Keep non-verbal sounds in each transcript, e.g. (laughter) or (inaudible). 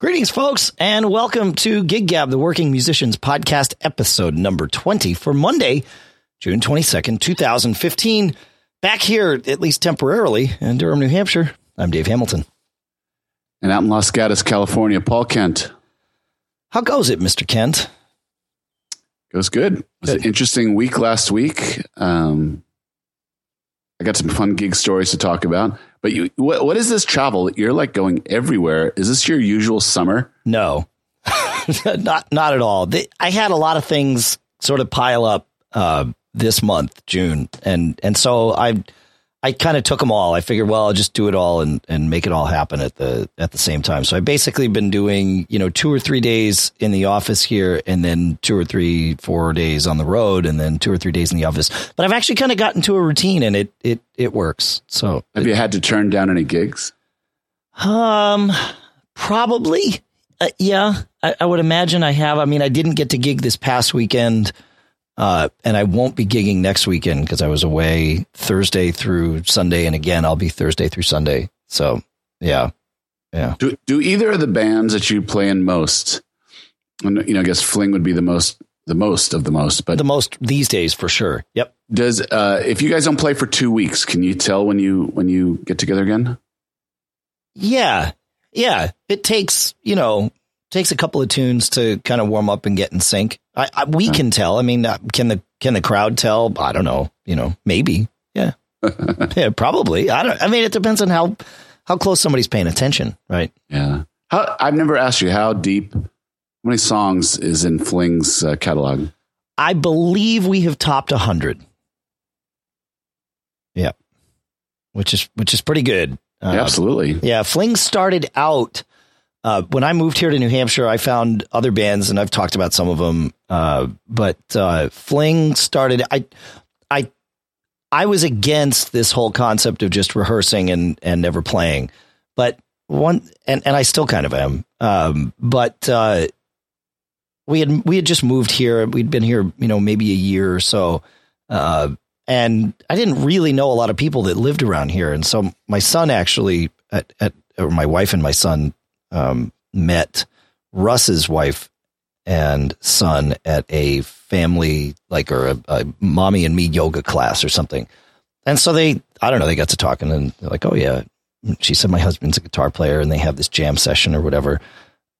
Greetings, folks, and welcome to Gig Gab, the Working Musicians Podcast, episode number 20 for Monday, June 22nd, 2015. Back here, at least temporarily, in Durham, New Hampshire. I'm Dave Hamilton. And out in Los Gatos, California, Paul Kent. How goes it, Mr. Kent? Goes good. It was an interesting week last week. Um, I got some fun gig stories to talk about. But you, what, what is this travel? You're like going everywhere. Is this your usual summer? No, (laughs) not not at all. The, I had a lot of things sort of pile up uh, this month, June, and and so I I kind of took them all. I figured, well, I'll just do it all and, and make it all happen at the at the same time. So I basically been doing, you know, two or three days in the office here, and then two or three, four days on the road, and then two or three days in the office. But I've actually kind of gotten to a routine, and it it it works. So have you had to turn down any gigs? Um, probably. Uh, yeah, I, I would imagine I have. I mean, I didn't get to gig this past weekend. Uh, and I won't be gigging next weekend because I was away Thursday through Sunday, and again I'll be Thursday through Sunday. So yeah, yeah. Do do either of the bands that you play in most? And You know, I guess Fling would be the most, the most of the most, but the most these days for sure. Yep. Does uh, if you guys don't play for two weeks, can you tell when you when you get together again? Yeah, yeah. It takes you know takes a couple of tunes to kind of warm up and get in sync. I, I we can tell. I mean, uh, can the can the crowd tell? I don't know. You know, maybe. Yeah, (laughs) yeah, probably. I don't. I mean, it depends on how how close somebody's paying attention, right? Yeah. How, I've never asked you how deep. How many songs is in Fling's uh, catalog? I believe we have topped a hundred. Yeah, which is which is pretty good. Uh, yeah, absolutely. Yeah, Fling started out uh, when I moved here to New Hampshire, I found other bands, and I've talked about some of them. Uh, but uh, Fling started. I, I, I was against this whole concept of just rehearsing and and never playing. But one, and and I still kind of am. Um, but uh, we had we had just moved here. We'd been here, you know, maybe a year or so. Uh, and I didn't really know a lot of people that lived around here. And so my son actually, at, at or my wife and my son um, met Russ's wife and son at a family like or a, a, mommy and me yoga class or something. And so they, I don't know, they got to talking and they're like, oh yeah, she said my husband's a guitar player and they have this jam session or whatever.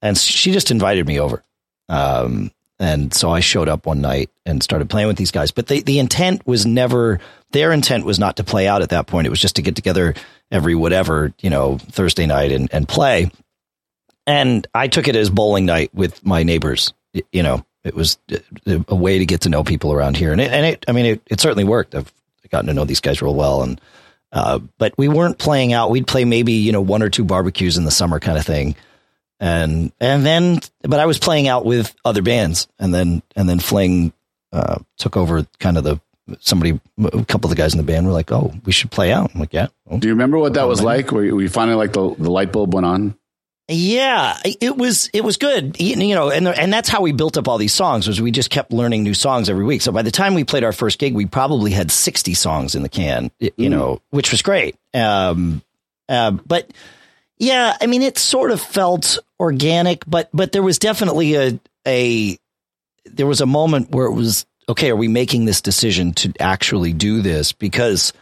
And she just invited me over. Um, and so I showed up one night and started playing with these guys. But they, the intent was never, their intent was not to play out at that point. It was just to get together every whatever, you know, Thursday night and, and play and I took it as bowling night with my neighbors. You know, it was a way to get to know people around here, and it, and it I mean, it, it certainly worked. I've gotten to know these guys real well, and uh, but we weren't playing out. We'd play maybe you know one or two barbecues in the summer, kind of thing, and and then but I was playing out with other bands, and then and then Fling uh, took over kind of the somebody a couple of the guys in the band were like, "Oh, we should play out." I'm like, "Yeah." Do you remember what that was like? Where you finally like the the light bulb went on? Yeah, it was it was good, you know, and and that's how we built up all these songs. Was we just kept learning new songs every week. So by the time we played our first gig, we probably had sixty songs in the can, you mm. know, which was great. Um, uh, but yeah, I mean, it sort of felt organic, but but there was definitely a a there was a moment where it was okay. Are we making this decision to actually do this? Because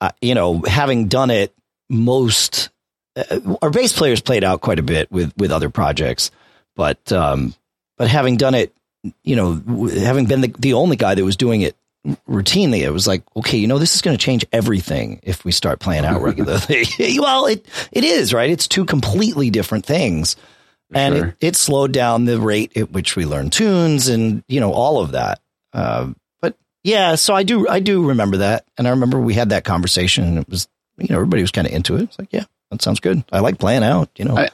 uh, you know, having done it most uh, our bass players played out quite a bit with with other projects, but um, but having done it, you know, having been the, the only guy that was doing it routinely, it was like, okay, you know, this is going to change everything if we start playing out regularly. (laughs) (laughs) well, it it is right. It's two completely different things, and sure. it, it slowed down the rate at which we learn tunes and you know all of that. Uh, but yeah, so I do I do remember that, and I remember we had that conversation, and it was you know everybody was kind of into it. It's like yeah, that sounds good. I like playing out, you know. I,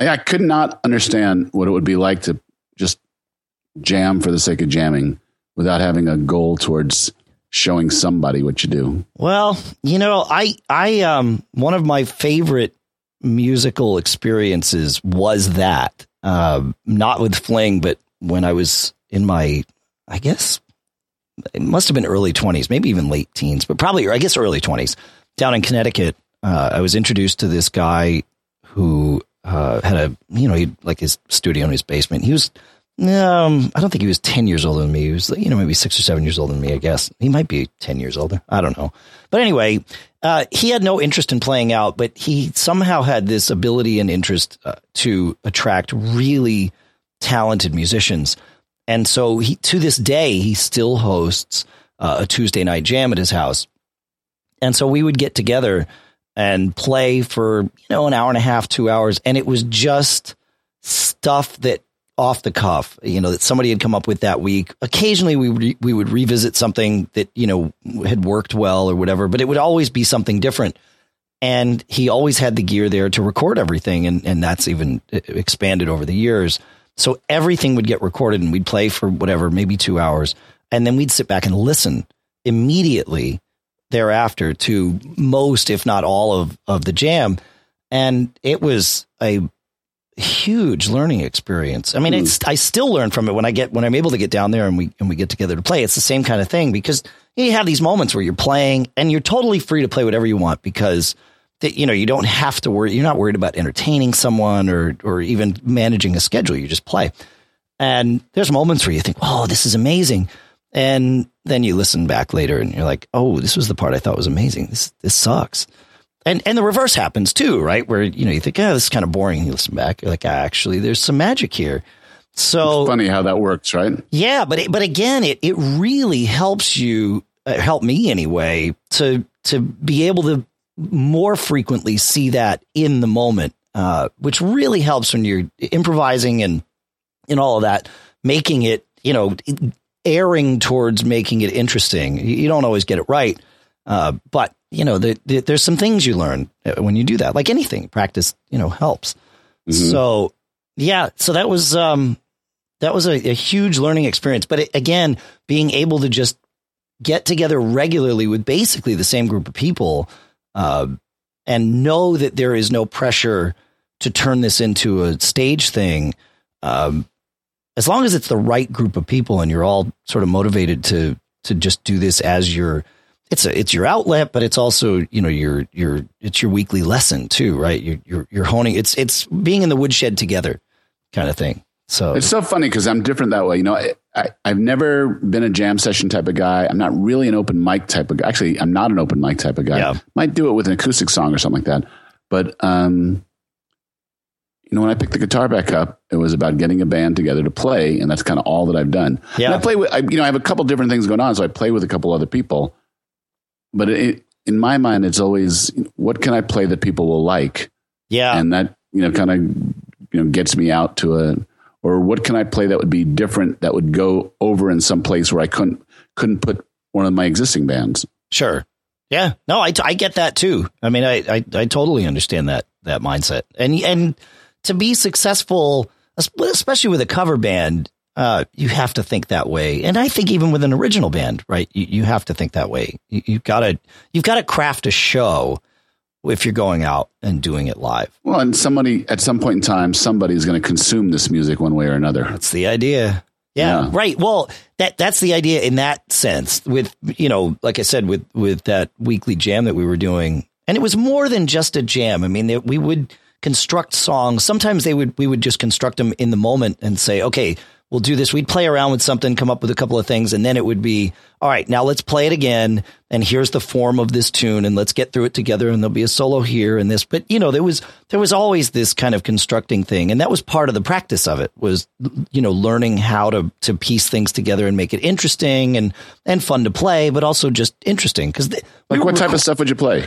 I could not understand what it would be like to just jam for the sake of jamming without having a goal towards showing somebody what you do. Well, you know, I I um one of my favorite musical experiences was that. Uh, not with Fling, but when I was in my I guess it must have been early 20s, maybe even late teens, but probably I guess early 20s down in Connecticut uh, I was introduced to this guy who uh, had a you know he like his studio in his basement. He was um I don't think he was ten years older than me. He was you know maybe six or seven years older than me. I guess he might be ten years older. I don't know. But anyway, uh, he had no interest in playing out, but he somehow had this ability and interest uh, to attract really talented musicians. And so he to this day he still hosts uh, a Tuesday night jam at his house. And so we would get together and play for, you know, an hour and a half, two hours. And it was just stuff that off the cuff, you know, that somebody had come up with that week. Occasionally we would, we would revisit something that, you know, had worked well or whatever, but it would always be something different. And he always had the gear there to record everything. And, and that's even expanded over the years. So everything would get recorded and we'd play for whatever, maybe two hours. And then we'd sit back and listen immediately thereafter to most, if not all of, of the jam. And it was a huge learning experience. I mean, mm. it's, I still learn from it when I get, when I'm able to get down there and we, and we get together to play. It's the same kind of thing because you have these moments where you're playing and you're totally free to play whatever you want because that, you know, you don't have to worry. You're not worried about entertaining someone or, or even managing a schedule. You just play. And there's moments where you think, oh, this is amazing. And then you listen back later and you're like, oh, this was the part I thought was amazing. This, this sucks. And, and the reverse happens too, right? Where, you know, you think, oh, this is kind of boring. You listen back. You're like, ah, actually, there's some magic here. So it's funny how that works, right? Yeah. But, it, but again, it, it really helps you, uh, help me anyway, to, to be able to more frequently see that in the moment, uh, which really helps when you're improvising and, and all of that, making it, you know, erring towards making it interesting. You don't always get it right, uh, but you know, the, the, there's some things you learn uh, when you do that. Like anything, practice, you know, helps. Mm-hmm. So yeah, so that was um, that was a, a huge learning experience. But it, again, being able to just get together regularly with basically the same group of people uh, and know that there is no pressure to turn this into a stage thing um, as long as it's the right group of people and you're all sort of motivated to to just do this as your it's a it's your outlet, but it's also you know your your it's your weekly lesson too, right? You're you're, you're honing. It's it's being in the woodshed together, kind of thing. So it's so funny because I'm different that way. You know, I, I have never been a jam session type of guy. I'm not really an open mic type of guy. Actually, I'm not an open mic type of guy. Yeah. Might do it with an acoustic song or something like that. But um, you know, when I picked the guitar back up, it was about getting a band together to play, and that's kind of all that I've done. Yeah, and I play with, I, you know, I have a couple different things going on, so I play with a couple other people. But it, in my mind, it's always what can I play that people will like? Yeah, and that you know kind of you know gets me out to a or what can I play that would be different that would go over in some place where I couldn't couldn't put one of my existing bands. Sure. Yeah. No, I, I get that too. I mean, I, I, I totally understand that that mindset. And and to be successful, especially with a cover band, uh, you have to think that way. And I think even with an original band, right? You, you have to think that way. You, you've got to, you've got to craft a show if you're going out and doing it live. Well, and somebody at some point in time, somebody's going to consume this music one way or another. That's the idea. Yeah, yeah, right. Well, that that's the idea in that sense. With you know, like I said, with with that weekly jam that we were doing, and it was more than just a jam. I mean, we would construct songs. Sometimes they would we would just construct them in the moment and say, okay, we'll do this. We'd play around with something, come up with a couple of things, and then it would be, all right, now let's play it again. And here's the form of this tune, and let's get through it together. And there'll be a solo here and this. But you know, there was there was always this kind of constructing thing, and that was part of the practice of it. Was you know learning how to to piece things together and make it interesting and and fun to play, but also just interesting because like what type of stuff would you play?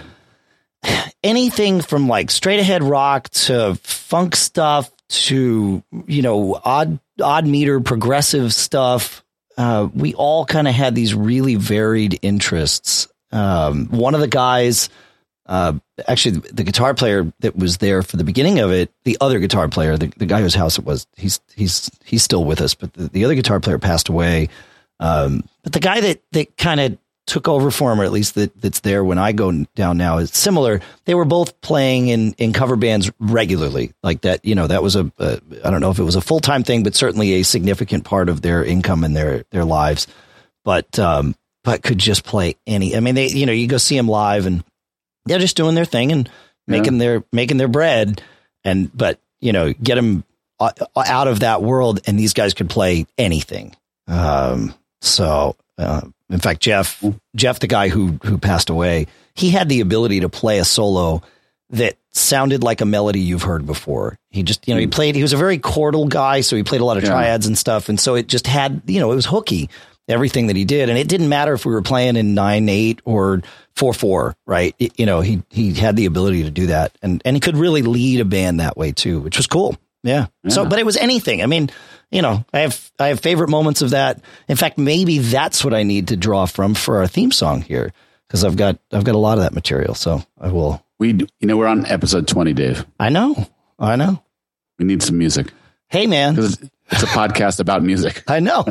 Anything from like straight ahead rock to funk stuff to you know odd odd meter progressive stuff. Uh, we all kind of had these really varied interests. Um, one of the guys, uh, actually, the guitar player that was there for the beginning of it, the other guitar player, the, the guy whose house it was, he's he's he's still with us, but the, the other guitar player passed away. Um, but the guy that that kind of took over for him, or at least that, that's there when I go down now, is similar. They were both playing in, in cover bands regularly, like that. You know, that was a a I don't know if it was a full time thing, but certainly a significant part of their income and their their lives. But um, but could just play any. I mean, they you know you go see them live and they're just doing their thing and making yeah. their making their bread. And but you know, get them uh, out of that world, and these guys could play anything. Um, so, uh, in fact, Jeff, Jeff, the guy who who passed away, he had the ability to play a solo that sounded like a melody you've heard before. He just, you know, he Mm. played. He was a very chordal guy, so he played a lot of Yeah. triads and stuff, and so it just had, you know, it was hooky everything that he did, and it didn't matter if we were playing in nine eight or four four, right? It- you know, he he had the ability to do that, and and he could really lead a band that way too, which was cool. Yeah. So, but it was anything. I mean, you know, I have I have favorite moments of that. In fact, maybe that's what I need to draw from for our theme song here because I've got I've got a lot of that material. So I will. We, you know, we're on episode 20, Dave. I know. I know. We need some music Hey, man. it's, it's a podcast about music. (laughs) I know.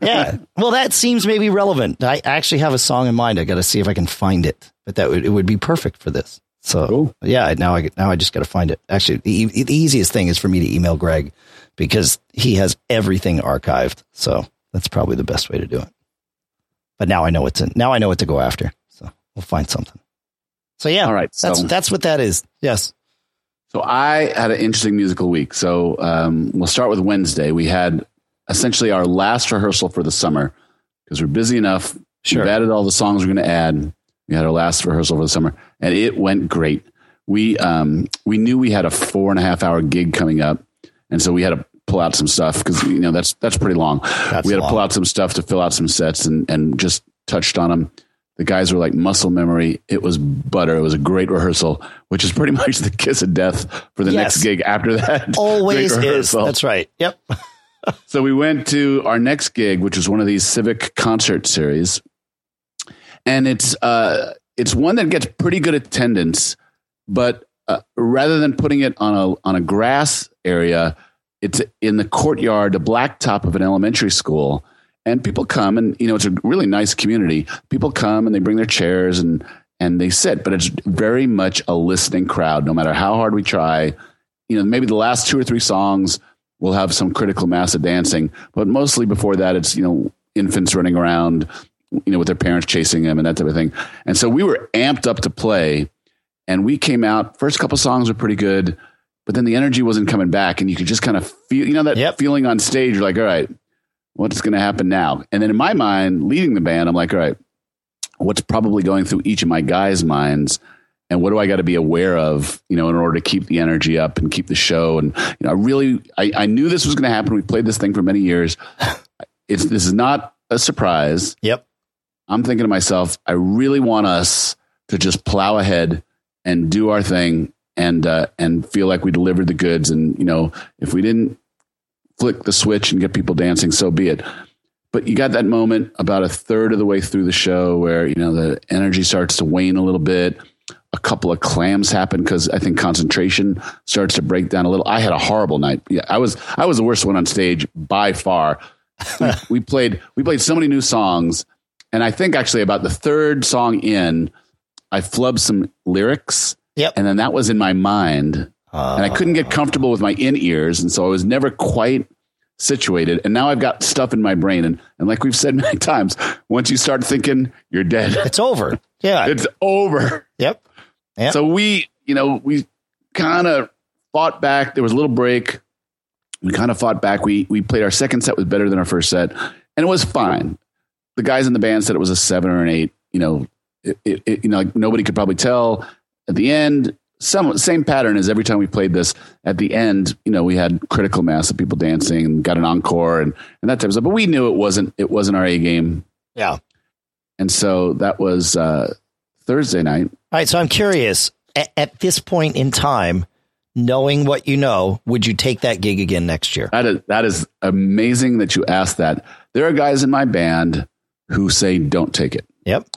yeah. Well, that seems maybe relevant. I actually have a song in mind. I got to see if I can find it, but that would it would be perfect for this. So Cool. yeah, now I now I just got to find it. Actually, the, the easiest thing is for me to email Greg because he has everything archived. So that's probably the best way to do it. But now I know what to now I know what to go after. So we'll find something. So yeah, All right, That's so- that's what that is. Yes. So I had an interesting musical week. So um, we'll start with Wednesday. We had essentially our last rehearsal for the summer because we're busy enough. Sure. We've added all the songs we're going to add. We had our last rehearsal for the summer, and it went great. We um, we knew we had a four and a half hour gig coming up, and so we had to pull out some stuff because you know that's that's pretty long. That's we had to pull out some stuff to fill out some sets, and and just touched on them. The guys were like muscle memory. It was butter. It was a great rehearsal, which is pretty (laughs) much the kiss of death for the Yes. next gig after that. (laughs) Always is. That's right. Yep. (laughs) So we went to our next gig, which was one of these civic concert series, and it's uh, it's one that gets pretty good attendance, but uh, rather than putting it on a on a grass area, it's in the courtyard, the blacktop of an elementary school, and people come and you know it's a really nice community. People come and they bring their chairs and and they sit, but it's very much a listening crowd. No matter how hard we try, you know, maybe the last two or three songs will have some critical mass of dancing, but mostly before that, it's you know infants running around, you know, with their parents chasing them and that type of thing. And so we were amped up to play, and we came out. First couple songs were pretty good, but then the energy wasn't coming back, and you could just kind of feel, you know, that Yep. feeling on stage. You're like, all right, what's going to happen now? And then in my mind, leading the band, I'm like, all right, what's probably going through each of my guys' minds? and what do I got to be aware of, you know, in order to keep the energy up and keep the show? And you know, I really, I, I knew this was going to happen. We played this thing for many years. It's this is not a surprise. Yep. I'm thinking to myself, I really want us to just plow ahead and do our thing and uh, and feel like we delivered the goods. And you know, if we didn't flick the switch and get people dancing, so be it. But you got that moment about a third of the way through the show where you know the energy starts to wane a little bit. A couple of clams happen because I think concentration starts to break down a little. I had a horrible night. Yeah, I was I was the worst one on stage by far. we, we played we played so many new songs, and I think actually about the third song in, I flubbed some lyrics, Yep. and then that was in my mind, Uh, and I couldn't get comfortable with my in ears, and so I was never quite situated. And now I've got stuff in my brain, and and like we've said (laughs) many times, once you start thinking, you're dead. (laughs) it's over. Yeah. It's over. yep. Yep. So we, you know, we kind of fought back. There was a little break. We kind of fought back. We we played our second set was better than our first set, and it was fine. The guys in the band said it was a seven or an eight. You know, it, it, it- you know, like nobody could probably tell. At the end, some same pattern as every time we played this. At the end, you know, we had critical mass of people dancing and got an encore and and that type of stuff. But we knew it wasn't it wasn't our A game, yeah. and so that was uh, Thursday night. All right. So I'm curious at, at this point in time, knowing what you know, would you take that gig again next year? That is that is amazing that you asked that. There are guys in my band who say don't take it. Yep.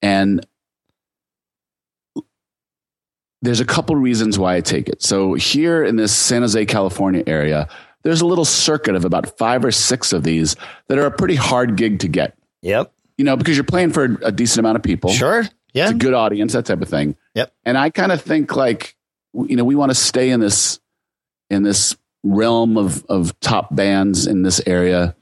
And there's a couple reasons why I take it. So here in this San Jose, California area, there's a little circuit of about five or six of these that are a pretty hard gig to get. Yep. You know, because you're playing for a decent amount of people. Sure. Yeah. It's a good audience, that type of thing. Yep. And I kind of think like, you know, we want to stay in this in this realm of of top bands in this area,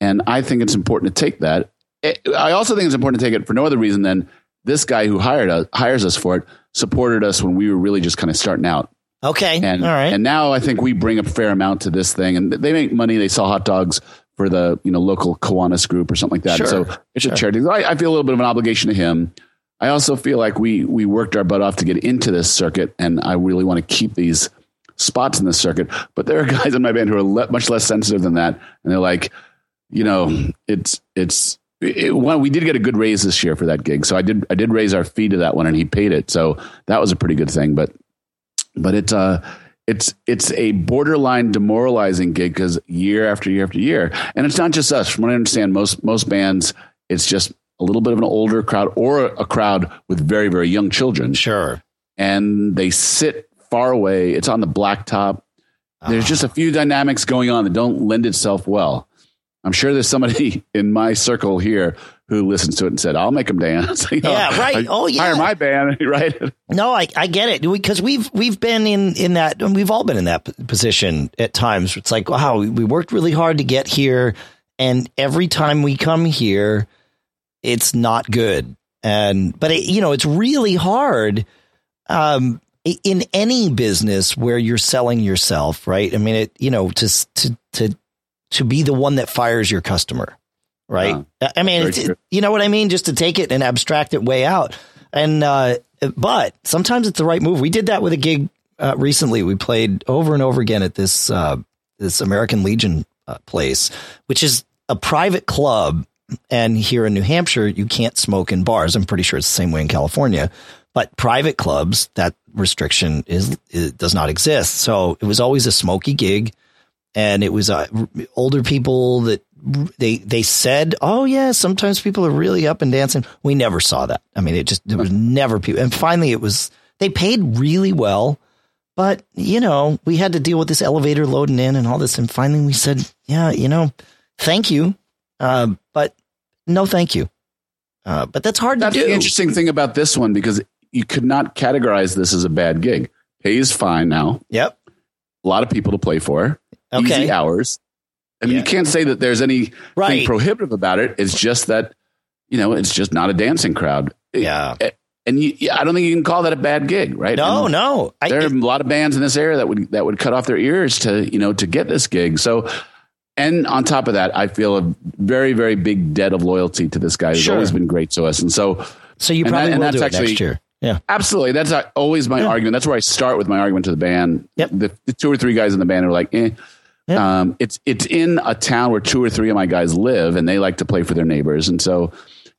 and I think it's important to take that. It- I also think it's important to take it for no other reason than this guy who hired us hires us for it supported us when we were really just kind of starting out. Okay. And, All right. and now I think we bring a fair amount to this thing and they make money. They sell hot dogs for the, you know, local Kiwanis group or something like that. Sure, so it's sure. a charity. I, I feel a little bit of an obligation to him. I also feel like we, we worked our butt off to get into this circuit and I really want to keep these spots in this circuit. But there are (laughs) guys in my band who are le- much less sensitive than that. And they're like, you know, it's, it's, it, well, we did get a good raise this year for that gig. So I did, I did raise our fee to that one and he paid it. So that was a pretty good thing. But, but it's, uh, it's, it's a borderline demoralizing gig because year after year after year, and it's not just us. From what I understand, most, most bands, it's just a little bit of an older crowd or a crowd with very, very young children sure. and they sit far away. It's on the blacktop. There's just a few dynamics going on that don't lend itself well. I'm sure there's somebody (laughs) in my circle here who listens to it and said, "I'll make them dance." (laughs) You know, Yeah, right. I- Oh, yeah. Hire my band, (laughs) right? No, I, I get it because we've we've been in in that and we've all been in that p- position at times. It's like wow, we, we worked really hard to get here, and every time we come here, it's not good. And but it, you know, it's really hard um, in any business where you're selling yourself, right? I mean, it you know to to to to be the one that fires your customer, right? I- I mean, you know what I mean? Just to take it and abstract it way out. And, uh, but sometimes it's the right move. We did that with a gig, uh, recently. We played over and over again at this, uh, this American Legion uh, place, which is a private club. And here in New Hampshire, you can't smoke in bars. I'm pretty sure it's the same way in California, but private clubs, that restriction is, it does not exist. So it was always a smoky gig and it was uh, older people that they they said, "Oh yeah, sometimes people are really up and dancing." We never saw that. I mean, it just there was never people. And finally, it was they paid really well, but you know we had to deal with this elevator loading in and all this. And finally, we said, "Yeah, you know, thank you, uh, but no, thank you." Uh, but that's hard That's to do. the interesting thing about this one because you could not categorize this as a bad gig. Pays fine now. Yep. A lot of people to play for. Okay. Easy hours. I mean, Yeah. you can't say that there's anything Right. prohibitive about it. It's just that, you know, it's just not a dancing crowd. Yeah. And you, I don't think you can call that a bad gig, right? No, And no. I, there are a lot of bands in this area that would that would cut off their ears to you know to get this gig. So, and on top of that, I feel a very very big debt of loyalty to this guy who's Sure. always been great to us. And so, so you and probably that- and will that's do it actually- next year. Yeah. absolutely, that's always my Yeah. argument. That's where I start with my argument to the band. Yep. The, the two or three guys in the band are like, eh. Yep. Um, it's it's in a town where two or three of my guys live, and they like to play for their neighbors, and so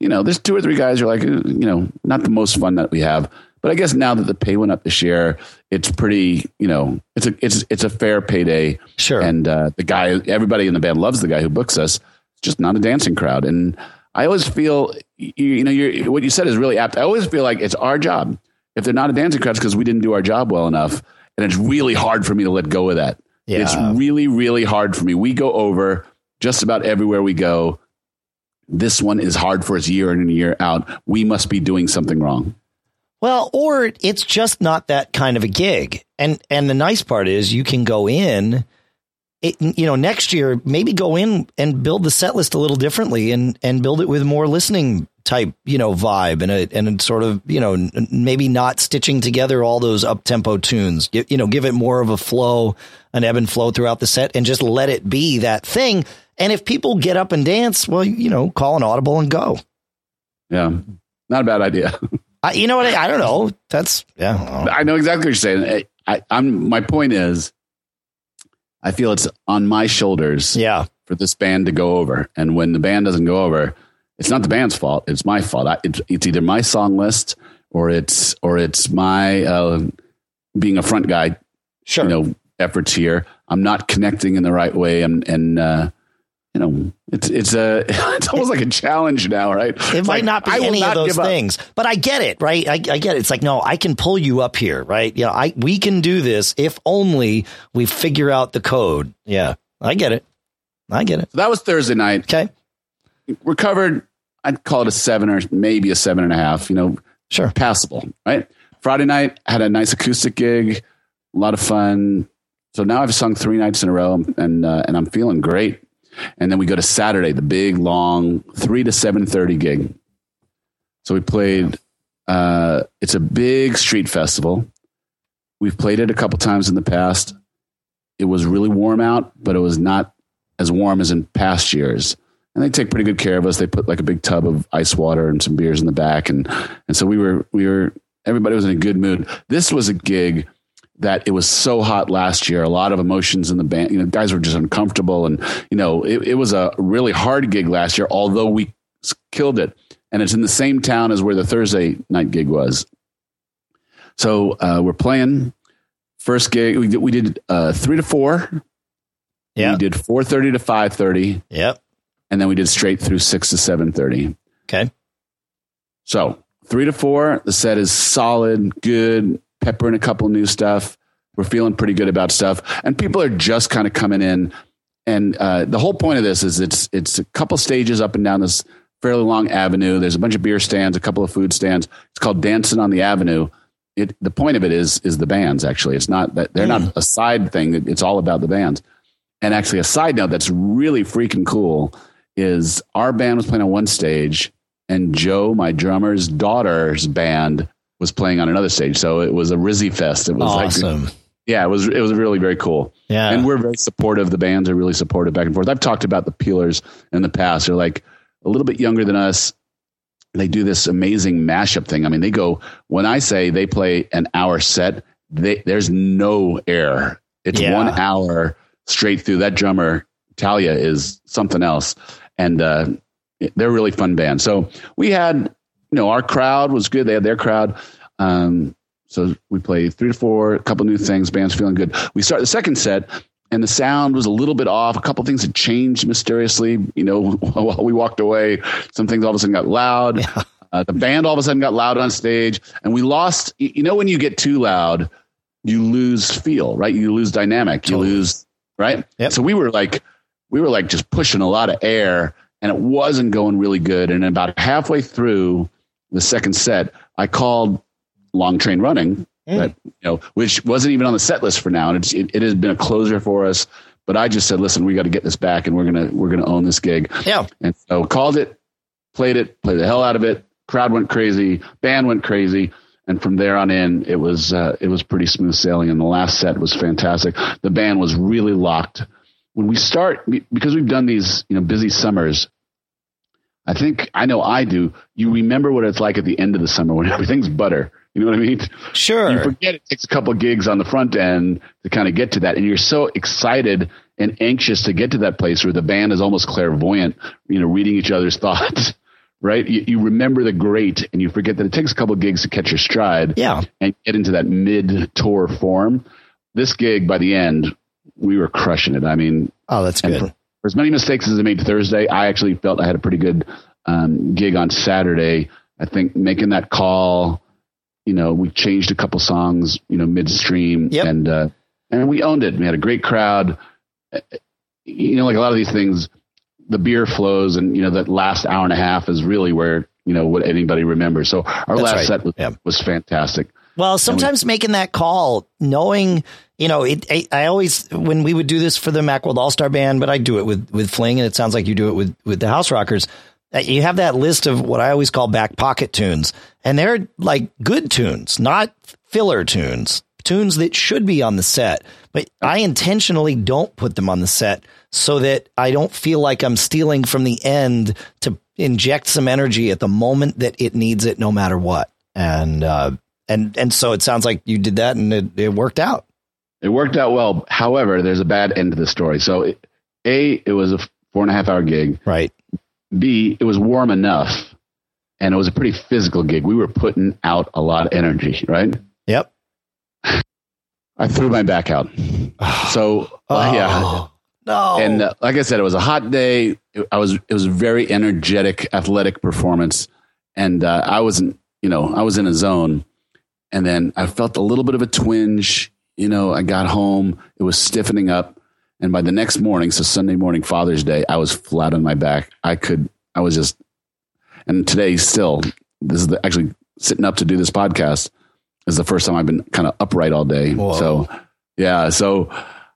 you know, there's two or three guys who are like, eh, you know, not the most fun that we have. But I guess now that the pay went up this year, it's pretty, you know, it's a it's it's a fair payday. Sure. And uh, the guy, everybody in the band loves the guy who books us. It's just not a dancing crowd. And I always feel, you, you know, you're, what you said is really apt. I always feel like it's our job. If they're not a dancing crowd, because we didn't do our job well enough. And it's really hard for me to let go of that. Yeah. It's really, really hard for me. We go over just about everywhere we go. This one is hard for us year in and year out. We must be doing something wrong. Well, or it's just not that kind of a gig. And and the nice part is you can go in it, you know, next year maybe go in and build the set list a little differently and and build it with more listening type, you know, vibe and a and sort of, you know, maybe not stitching together all those up tempo tunes. Gi- You know, give it more of a flow, an ebb and flow throughout the set and just let it be that thing. And if people get up and dance, well, you know, call an audible and go. Yeah. Not a bad idea. I, you know what? I, I don't know. That's yeah. I know. I know exactly what you're saying. I, I, I'm my point is, I feel it's on my shoulders Yeah. for this band to go over, and when the band doesn't go over, it's not the band's fault. It's my fault. I, it's, it's either my song list or it's or it's my uh, being a front guy. Sure. You know, efforts here. I'm not connecting in the right way, and and uh, you know, it's it's a (laughs) it's almost like a challenge now, right? It might not be I any not of those give up. things, but I get it, right? I, I get it. It's like, no, I can pull you up here, right? Yeah, I we can do this if only we figure out the code. Yeah, I get it. I get it. So that was Thursday night. Okay, recovered. I'd call it a seven or maybe a seven and a half. You know, sure. passable. Right. Friday night had a nice acoustic gig, a lot of fun. So now I've sung three nights in a row, and uh, and I'm feeling great. And then we go to Saturday, the big long three to seven thirty gig. So we played. Uh, it's a big street festival. we've played it a couple times in the past. It was really warm out, but it was not as warm as in past years. And they take pretty good care of us. They put like a big tub of ice water and some beers in the back, and and so we were we were everybody was in a good mood. This was a gig that it was so hot last year. A lot of emotions in the band. You know, guys were just uncomfortable, and you know, it, it was a really hard gig last year. Although we killed it, and it's in the same town as where the Thursday night gig was. So uh, we're playing first gig. We did, we did uh, three to four. Yeah. We did four thirty to five thirty. Yep. And then we did straight through six to seven thirty. Okay. So three to four, the set is solid, good, pepper in a couple new stuff. We're feeling pretty good about stuff, and people are just kind of coming in. And uh, the whole point of this is it's it's a couple stages up and down this fairly long avenue. There's a bunch of beer stands, a couple of food stands. It's called Dancing on the Avenue. It the point of it is is the bands. Actually, it's not that they're mm. not a side thing. It's all about the bands. And actually, a side note that's really freaking cool is our band was playing on one stage, and Joe, my drummer's daughter's band, was playing on another stage. So it was a Rizzy Fest. It was awesome. Like, yeah, it was it was really very cool. Yeah, and we're very supportive. The bands are really supportive back and forth. I've talked about the Peelers in the past. They're like a little bit younger than us. They do this amazing mashup thing. I mean, they go when I say they play an hour set, they, there's no air. It's yeah. one hour straight through. That drummer Talia is something else, and uh, they're a really fun band. So we had, you know, our crowd was good. They had their crowd. Um, so we played three to four, a couple new things. Band's feeling good. We start the second set, and the sound was a little bit off. A couple things had changed mysteriously. You know, (laughs) while we walked away, some things all of a sudden got loud. Yeah. Uh, the band all of a sudden got loud on stage, and we lost. You know, when you get too loud, you lose feel, right? You lose dynamic. You lose right. Yep. So we were like, we were like just pushing a lot of air, and it wasn't going really good. And about halfway through the second set, I called Long Train Running, mm. that, you know, which wasn't even on the set list for now, and it, it has been a closer for us. But I just said, listen, we got to get this back, and we're gonna we're gonna own this gig. Yeah. And so called it, played it, played the hell out of it. Crowd went crazy, band went crazy, and from there on in, it was uh, it was pretty smooth sailing. And the last set was fantastic. The band was really locked. When we start, because we've done these you know busy summers, I think I know I do. You remember what it's like at the end of the summer when (laughs) everything's butter. You know what I mean? Sure. You forget it takes a couple gigs on the front end to kind of get to that, and you're so excited and anxious to get to that place where the band is almost clairvoyant. You know, reading each other's (laughs) thoughts. Right? You, you remember the great, and you forget that it takes a couple gigs to catch your stride. Yeah. And get into that mid tour form. This gig, by the end, we were crushing it. I mean, oh, that's good. For, for as many mistakes as I made Thursday, I actually felt I had a pretty good um, gig on Saturday. I think making that call, you know, we changed a couple songs, you know, midstream, yep. and uh, and we owned it. We had a great crowd. You know, like a lot of these things, the beer flows, and you know, that last hour and a half is really where you know what anybody remembers. So our That's last right. set was, yeah. was fantastic. Well, sometimes we, making that call, knowing, you know, it, I, I, always, when we would do this for the Macworld All Star Band, but I do it with, with Fling, and it sounds like you do it with, with the House Rockers. Uh, you have that list of what I always call back pocket tunes, and they're like good tunes, not filler tunes, tunes that should be on the set. But I intentionally don't put them on the set so that I don't feel like I'm stealing from the end to inject some energy at the moment that it needs it, no matter what. And uh, and and so it sounds like you did that and it, it worked out. It worked out well. However, there's a bad end to the story. So, it, a it was a four and a half hour gig. Right. B it was warm enough, and it was a pretty physical gig. We were putting out a lot of energy. Right. Yep. I threw my back out. So (sighs) oh, yeah. No. And uh, like I said, it was a hot day. It, I was. It was a very energetic, athletic performance, and uh, I wasn't. You know, I was in a zone and then I felt a little bit of a twinge. You know, I got home, it was stiffening up. And by the next morning, so Sunday morning, Father's Day, I was flat on my back. I could, I was just, and today still, this is the, actually sitting up to do this podcast is the first time I've been kind of upright all day. Whoa. So, yeah. So,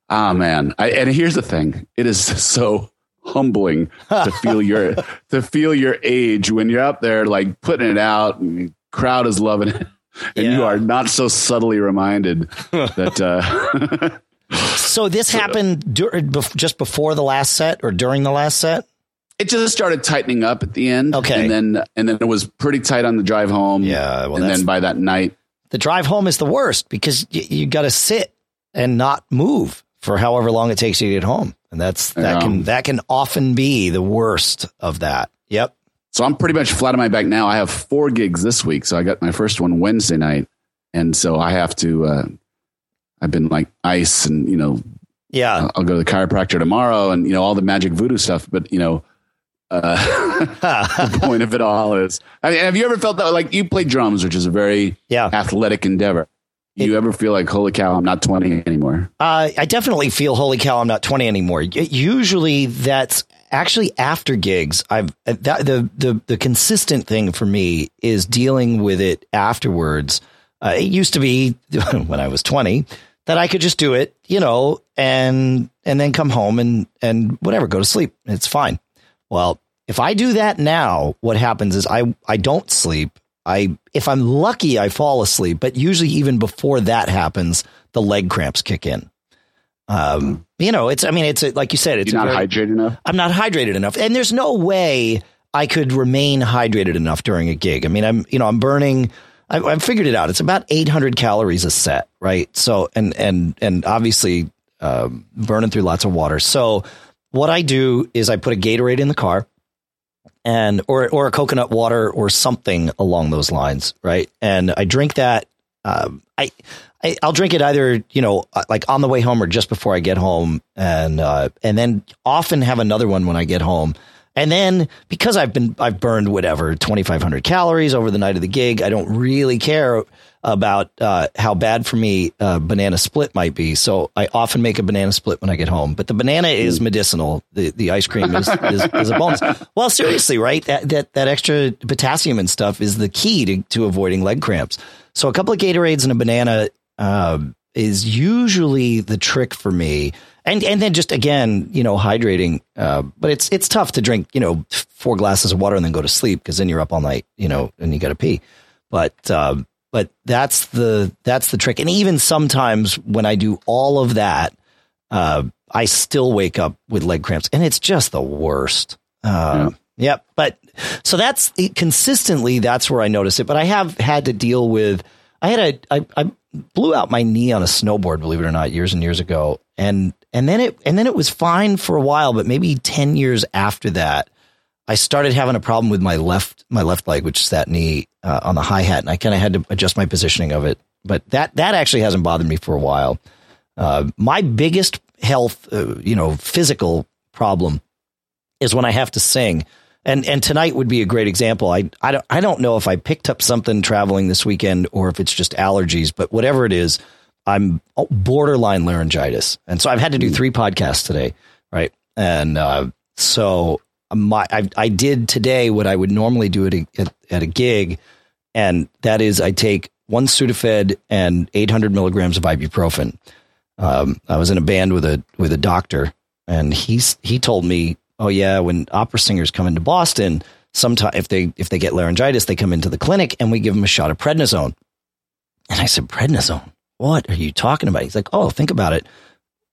ah, man. I, and here's the thing it is so humbling to (laughs) feel your, to feel your age when you're up there, like putting it out and the crowd is loving it and Yeah. you are not so subtly reminded that. Uh, (laughs) So this happened dur- just before the last set or during the last set? it just started tightening up at the end. Okay. and then and then it was pretty tight on the drive home. Yeah, well, and then by that night, The drive home is the worst because y- you got to sit and not move for however long it takes you to get home, and that's that Yeah. can that can often be the worst of that. Yep. So I'm pretty much flat on my back now. I have four gigs this week, so I got my first one Wednesday night, and so I have to. Uh, I've been like ice, and you know, Yeah. I'll go to the chiropractor tomorrow, and you know all the magic voodoo stuff. But you know, uh, (laughs) the (laughs) point of it all is. I mean, have you ever felt that like you play drums, which is a very yeah. athletic endeavor? You ever feel like, holy cow, I'm not 20 anymore? Uh, I definitely feel holy cow, I'm not 20 anymore. Usually that's actually after gigs. I've uh, that, the, the, the consistent thing for me is dealing with it afterwards. Uh, it used to be (laughs) when I was 20 that I could just do it, you know, and, and then come home and, and whatever, go to sleep. It's fine. Well, if I do that now, what happens is I, I don't sleep. I, if I'm lucky, I fall asleep, but usually even before that happens, the leg cramps kick in. Um, you know, it's, I mean, it's a, like you said, it's You're not very- hydrated enough? I'm not hydrated enough. And there's no way I could remain hydrated enough during a gig. I mean, I'm, you know, I'm burning, I, I've figured it out. It's about 800 calories a set, right? So, and, and, and obviously, um, burning through lots of water. So what I do is I put a Gatorade in the car and, or, or a coconut water or something along those lines, right? And I drink that. Um, I, I, I'll drink it either, you know, uh, like on the way home or just before I get home, and uh, and then often have another one when I get home. And then because I've been I've burned whatever twenty five hundred calories over the night of the gig, I don't really care about uh, how bad for me uh, banana split might be. So I often make a banana split when I get home. But the banana is medicinal. The the ice cream is is, is a bonus. Well, seriously, right? That, that that extra potassium and stuff is the key to to avoiding leg cramps. So a couple of Gatorades and a banana um, is usually the trick for me. And and then just again, you know, hydrating. Uh, but it's it's tough to drink, you know, four glasses of water and then go to sleep because then you're up all night, you know, and you got to pee. But um, but that's the that's the trick. And even sometimes when I do all of that, uh, I still wake up with leg cramps, and it's just the worst. Uh, Yep. But so that's consistently that's where I notice it. But I have had to deal with. I had a I, I blew out my knee on a snowboard, believe it or not, years and years ago, and and then it and then it was fine for a while, but maybe ten years after that, I started having a problem with my left my left leg, which is that knee uh, on the hi hat, and I kind of had to adjust my positioning of it. But that that actually hasn't bothered me for a while. Uh, my biggest health, uh, you know, physical problem is when I have to sing. And and tonight would be a great example. I I don't I don't know if I picked up something traveling this weekend or if it's just allergies, but whatever it is, I'm borderline laryngitis, and so I've had to do three podcasts today, right? And uh, so my I, I did today what I would normally do at a, at, at a gig, and that is I take one Sudafed and 800 milligrams of ibuprofen. Um, I was in a band with a with a doctor, and he's he told me, oh yeah, when opera singers come into Boston, sometimes if they if they get laryngitis, they come into the clinic and we give them a shot of prednisone. And I said, prednisone? What are you talking about? He's like, oh, think about it.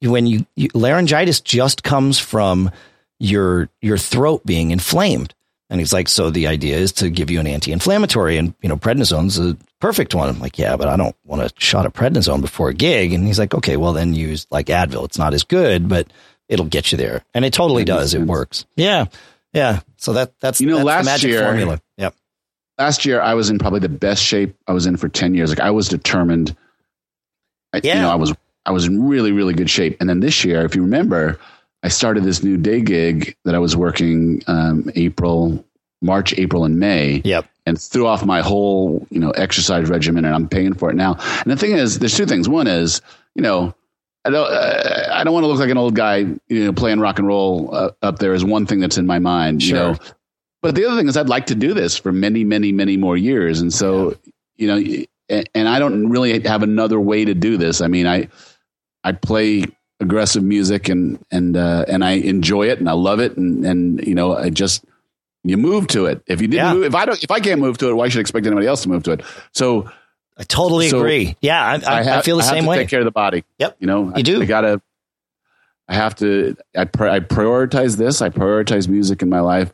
When you, you laryngitis just comes from your your throat being inflamed. And he's like, so the idea is to give you an anti-inflammatory, and you know, prednisone's a perfect one. I'm like, yeah, but I don't want a shot of prednisone before a gig. And he's like, okay, well then use like Advil. It's not as good, but it'll get you there, and it totally does. It works. Yeah, yeah. So that that's You know, that's the last magic year- formula. Yep. last year I was in probably the best shape I was in for 10 years. Like I was determined. I, Yeah. You know, I was, I was in really, really good shape. And then this year, if you remember, I started this new day gig that I was working, um, April, March, April, and May Yep. and threw off my whole, you know, exercise regimen and I'm paying for it now. And the thing is, there's two things. One is, you know, I don't, uh, I don't want to look like an old guy, you know, playing rock and roll uh, up there is one thing that's in my mind, you know. But the other thing is I'd like to do this for many, many, many more years. And so, you know, and, and I don't really have another way to do this. I mean, I, I play aggressive music and, and, uh, and I enjoy it and I love it. And, and, you know, I just, you move to it. If you didn't Yeah. move, if I don't, if I can't move to it, why should I expect anybody else to move to it? So, I totally So, agree. Yeah, I, I, I, have- feel the I have same to way. Take care of the body. Yep. You know, You do. I, I gotta. I have to. I, pri- I prioritize this. I prioritize music in my life,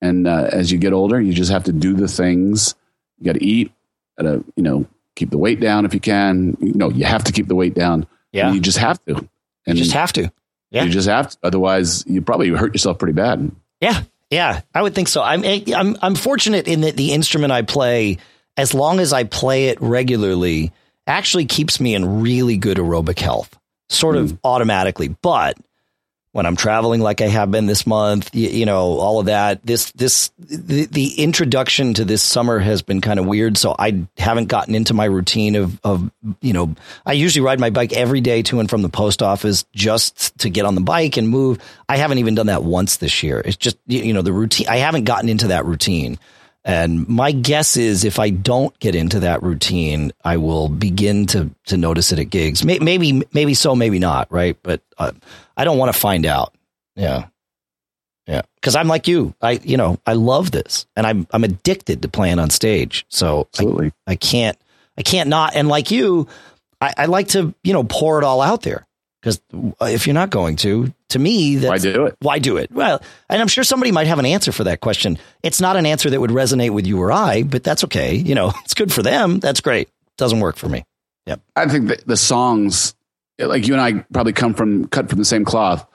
and uh, as you get older, you just have to do the things. You got to eat. Got to you know keep the weight down if you can. You know, you have to keep the weight down. Yeah, you just have to. you just have to. yeah. You just have to. Otherwise, you probably hurt yourself pretty bad. Yeah, yeah, I would think so. I'm I'm I'm fortunate in that the instrument I play, as long as I play it regularly, actually keeps me in really good aerobic health, sort of hmm. automatically. But when I'm traveling, like I have been this month, you, you know, all of that, this this the, the introduction to this summer has been kind of weird. So I haven't gotten into my routine of of you know, I usually ride my bike every day to and from the post office just to get on the bike and move. I haven't even done that once this year. It's just you know the routine. I haven't gotten into that routine. And my guess is if I don't get into that routine, I will begin to to notice it at gigs. Maybe maybe so, maybe not, right? But uh, I don't want to find out. Yeah, yeah, because I'm like you. I you know I love this, and I'm I'm addicted to playing on stage. So I, Absolutely. I can't I can't not. And like you, I, I like to you know pour it all out there because if you're not going to, to me, that's, Why do it? why do it? Well, and I'm sure somebody might have an answer for that question. It's not an answer that would resonate with you or I, but that's okay. You know, (laughs) it's good for them. That's great. Doesn't work for me. Yep. I think that the songs, like you and I, probably come from cut from the same cloth.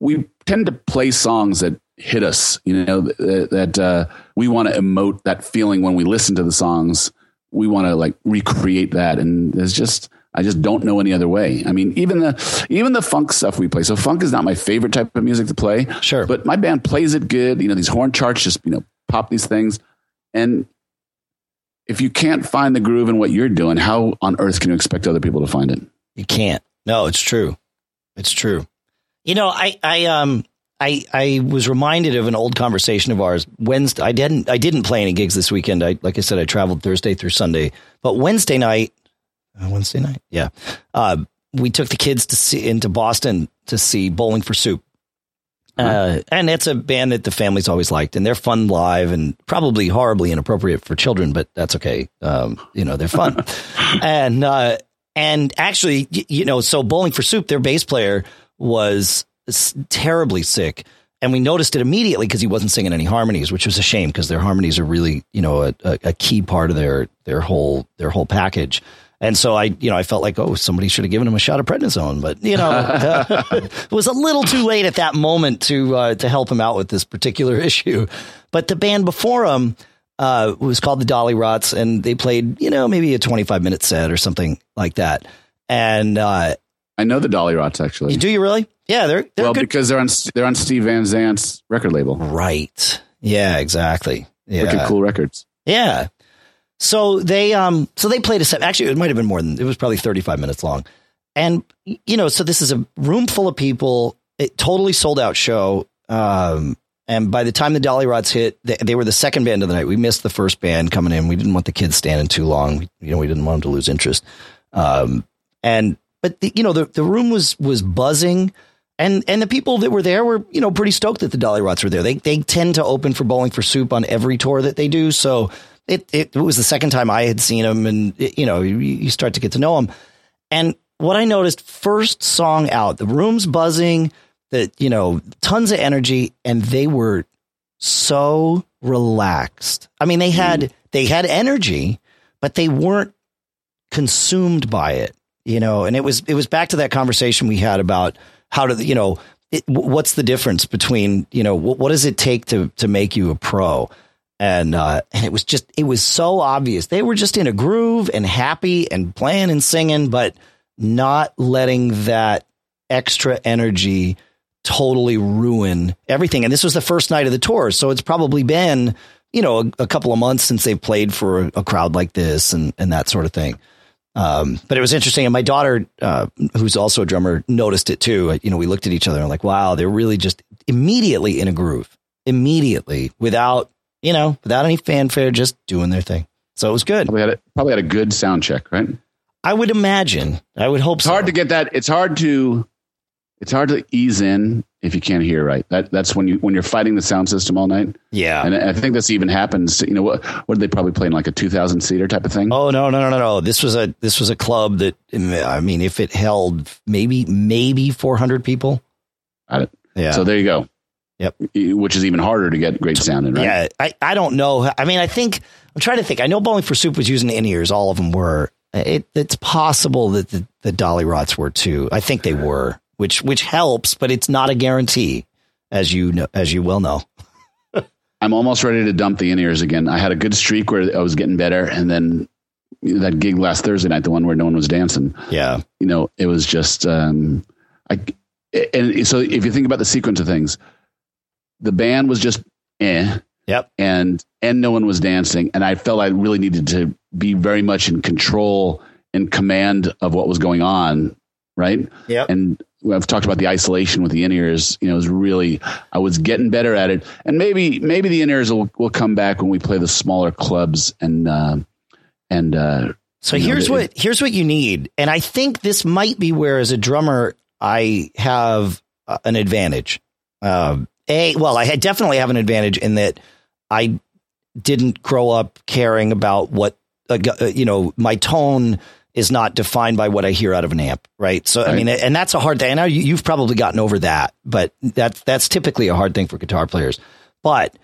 We tend to play songs that hit us. You know that, that uh, we want to emote that feeling when we listen to the songs. We want to like recreate that, and there's just I just don't know any other way. I mean, even the even the funk stuff we play. So funk is not my favorite type of music to play. Sure. but my band plays it good. You know, these horn charts just you know pop these things, and if you can't find the groove in what you're doing, how on earth can you expect other people to find it? You can't. No, it's true. It's true. You know, I, I, um, I, I was reminded of an old conversation of ours. Wednesday, I didn't, I didn't play any gigs this weekend. I, like I said, I traveled Thursday through Sunday, but Wednesday night, Wednesday night, yeah, uh, we took the kids to see into Boston to see Bowling for Soup. Uh, and it's a band that the family's always liked, and they're fun live and probably horribly inappropriate for children, but that's okay. Um, you know, they're fun. (laughs) and uh, and actually, you know, so Bowling for Soup, their bass player was terribly sick, and we noticed it immediately because he wasn't singing any harmonies, which was a shame because their harmonies are really, you know, a, a, a key part of their their whole their whole package. And so I, you know, I felt like, oh, somebody should have given him a shot of prednisone, but you know, (laughs) it was a little too late at that moment to uh, to help him out with this particular (laughs) issue. But the band before him uh, was called the Dollyrots, and they played, you know, maybe a twenty five minute set or something like that. And uh, I know the Dollyrots actually. do you really? Yeah, they're they're well, good. because they're on they're on Steve Van Zandt's record label, right. Yeah, exactly. Yeah, Wicked Cool Records. Yeah. So they um so they played a set. Actually, it might have been more than it was probably 35 minutes long. And you know, so this is a room full of people, it totally sold out show. Um and by the time the Dollyrots hit, they, they were the second band of the night. We missed the first band coming in. We didn't want the kids standing too long. You know, we didn't want them to lose interest. Um and but the, you know, the the room was was buzzing and and the people that were there were you know pretty stoked that the Dollyrots were there. They they tend to open for Bowling for Soup on every tour that they do. So it it, was the second time I had seen them, and it, you know you, you start to get to know them. And what I noticed, first song out, the room's buzzing, that you know tons of energy, and they were so relaxed. I mean, they mm-hmm. had they had energy, but they weren't consumed by it. You know, and it was it was back to that conversation we had about how to you know it, what's the difference between you know what, what does it take to to make you a pro and uh and it was just it was so obvious. They were just in a groove and happy and playing and singing but not letting that extra energy totally ruin everything. And this was the first night of the tour so it's probably been you know a, a couple of months since they've played for a, a crowd like this and and that sort of thing. Um, but it was interesting, and my daughter, uh, who's also a drummer, noticed it too. You know, we looked at each other and like, wow, they're really just immediately in a groove, immediately without you know, without any fanfare, just doing their thing. So it was good. Probably had a, probably had a good sound check, right? I would imagine. I would hope so. It's hard to get that. It's hard to it's hard to ease in if you can't hear right. That that's when you when you're fighting the sound system all night. Yeah, and I think this even happens. You know what? What did they probably playing like a two thousand seater type of thing? Oh no no no no no! This was a this was a club that I mean, if it held maybe maybe four hundred people. Got it. Yeah. So there you go. Yep. Which is even harder to get great sound in, right? Yeah. I, I don't know. I mean, I think I'm trying to think. I know Bowling for Soup was using in ears. All of them were. It, it's possible that the, the Dollyrots were too. I think they were, which which helps, but it's not a guarantee, as you know, as you well know. (laughs) I'm almost ready to dump the in ears again. I had a good streak where I was getting better, and then that gig last Thursday night, the one where no one was dancing. Yeah, you know, it was just. Um, I and so if you think about the sequence of things, the band was just eh. Yep. And and no one was dancing, and I felt I really needed to be very much in control and command of what was going on, right? Yeah. And I've talked about the isolation with the in ears. You know, it was really I was getting better at it, and maybe maybe the in ears will will come back when we play the smaller clubs and uh, and. Uh, so here's know, what here's what you need, and I think this might be where, as a drummer, I have uh, an advantage. Uh, a well, I definitely have an advantage in that I didn't grow up caring about what uh, uh, you know. My tone is not defined by what I hear out of an amp, right? So right. I mean, and that's a hard thing. I know you've probably gotten over that, but that's that's typically a hard thing for guitar players. But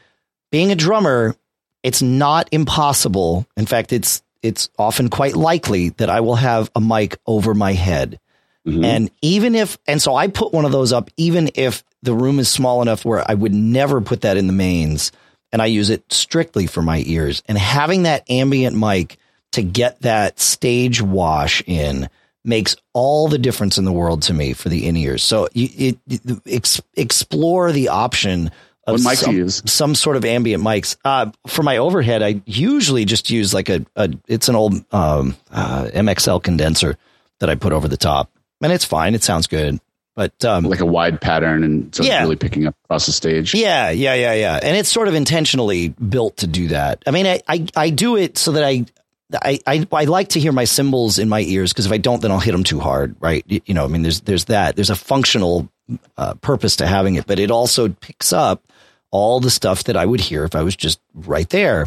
being a drummer, it's not impossible. In fact, it's it's often quite likely that I will have a mic over my head. Mm-hmm. And even if, and so I put one of those up, even if the room is small enough where I would never put that in the mains and I use it strictly for my ears. And having that ambient mic to get that stage wash in makes all the difference in the world to me for the in ears. So you, it, it, ex, explore the option of what mic some, use? some sort of ambient mics. Uh, for my overhead, I usually just use like a, a it's an old um, uh, MXL condenser that I put over the top and it's fine. It sounds good. But um, like a wide pattern and so yeah. really picking up across the stage. Yeah, yeah, yeah, yeah. And it's sort of intentionally built to do that. I mean, I, I, I do it so that I, I, I, I like to hear my cymbals in my ears because if I don't, then I'll hit them too hard, right? You, you know, I mean, there's there's that. There's a functional uh, purpose to having it, but it also picks up all the stuff that I would hear if I was just right there.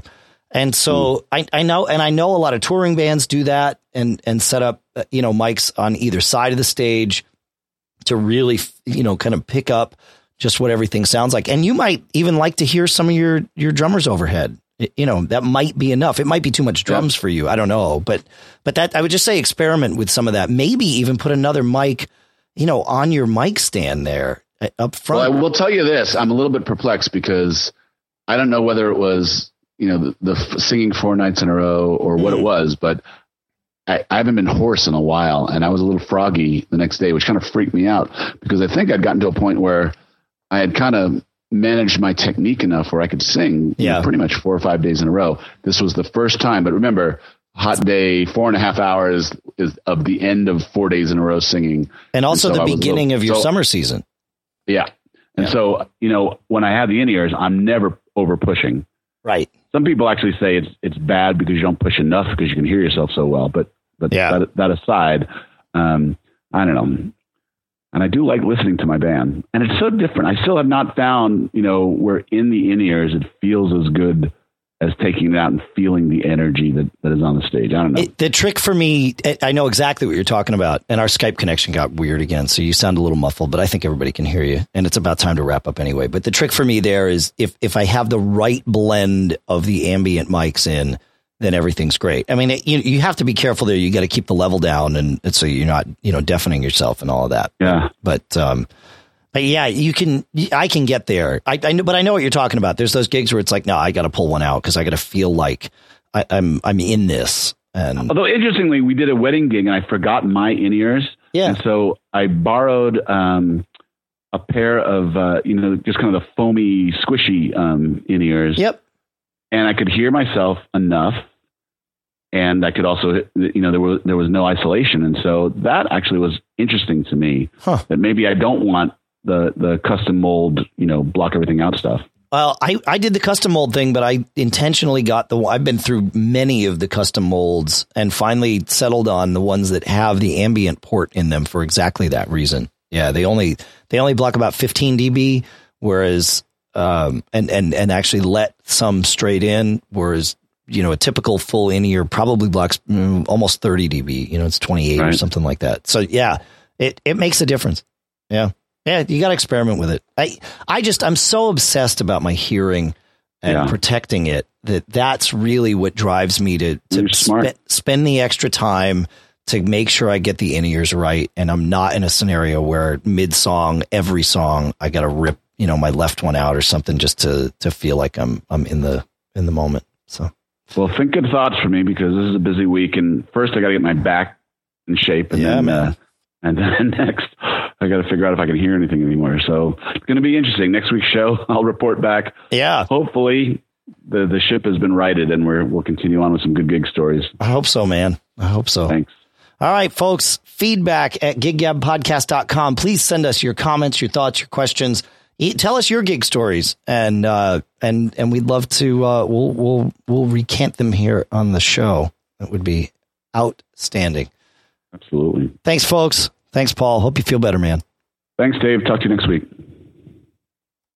And so mm. I, I know, and I know a lot of touring bands do that and, and set up, uh, you know, mics on either side of the stage to really, you know, kind of pick up just what everything sounds like. And you might even like to hear some of your, your drummers overhead. You know, that might be enough. It might be too much drums yeah. for you. I don't know. But, but that, I would just say experiment with some of that. Maybe even put another mic, you know, on your mic stand there uh, up front. Well, I will tell you this. I'm a little bit perplexed because I don't know whether it was you know, the, the singing four nights in a row or what mm. it was, but I, I, haven't been hoarse in a while, and I was a little froggy the next day, which kind of freaked me out because I think I'd gotten to a point where I had kind of managed my technique enough where I could sing yeah. pretty much four or five days in a row. This was the first time, but remember, hot day, four and a half hours is of the end of four days in a row singing, and also and so the beginning little, of your so, summer season. Yeah, and yeah. so you know when I have the in ears, I'm never over pushing. Right some people actually say it's it's bad because you don't push enough because you can hear yourself so well. But but yeah. that, that aside, um, I don't know. And I do like listening to my band, and it's so different. I still have not found, you know, where in the in ears it feels as good as taking it out and feeling the energy that, that is on the stage. I don't know. It, the trick for me, I know exactly what you're talking about. And our Skype connection got weird again. So you sound a little muffled, but I think everybody can hear you. And it's about time to wrap up anyway. But the trick for me there is if, if I have the right blend of the ambient mics in, then everything's great. I mean, it, you, you have to be careful there. You got to keep the level down and, and so you're not, you know, deafening yourself and all of that. Yeah. But, um, but yeah, you can. I can get there. I, I know, but I know what you're talking about. There's those gigs where it's like, no, I got to pull one out because I got to feel like I, I'm I'm in this. And although interestingly, we did a wedding gig and I forgot my in ears. Yeah. And so I borrowed um, a pair of uh, you know just kind of the foamy, squishy um, in ears. Yep. And I could hear myself enough, and I could also you know there was there was no isolation, and so that actually was interesting to me. Huh. That maybe I don't want the the custom mold, you know, block everything out stuff. Well, I, I did the custom mold thing, but I intentionally got the. I've been through many of the custom molds and finally settled on the ones that have the ambient port in them for exactly that reason. Yeah, they only they only block about 15 dB, whereas um, and and and actually let some straight in, whereas you know a typical full in ear probably blocks mm, almost 30 dB. You know, it's 28 right. or something like that. So yeah, it it makes a difference. Yeah, yeah, you got to experiment with it. I I just I'm so obsessed about my hearing and yeah. protecting it that that's really what drives me to to spe- spend the extra time to make sure I get the in ears right, and I'm not in a scenario where mid song, every song, I got to rip you know my left one out or something just to to feel like I'm I'm in the in the moment. So. Well, think good thoughts for me because this is a busy week, and first I got to get my back in shape, and yeah, then, man. Uh, and then (laughs) next I got to figure out if I can hear anything anymore. So it's going to be interesting. Next week's show, (laughs) I'll report back. Yeah. Hopefully, the the ship has been righted, and we're we'll continue on with some good gig stories. I hope so, man. I hope so. Thanks. All right, folks. Feedback at giggabpodcast.com. Please send us your comments, your thoughts, your questions. Tell us your gig stories, and uh, and and we'd love to. Uh, we'll we'll we'll recant them here on the show. That would be outstanding. Absolutely. Thanks, folks. Thanks, Paul. Hope you feel better, man. Thanks, Dave. Talk to you next week.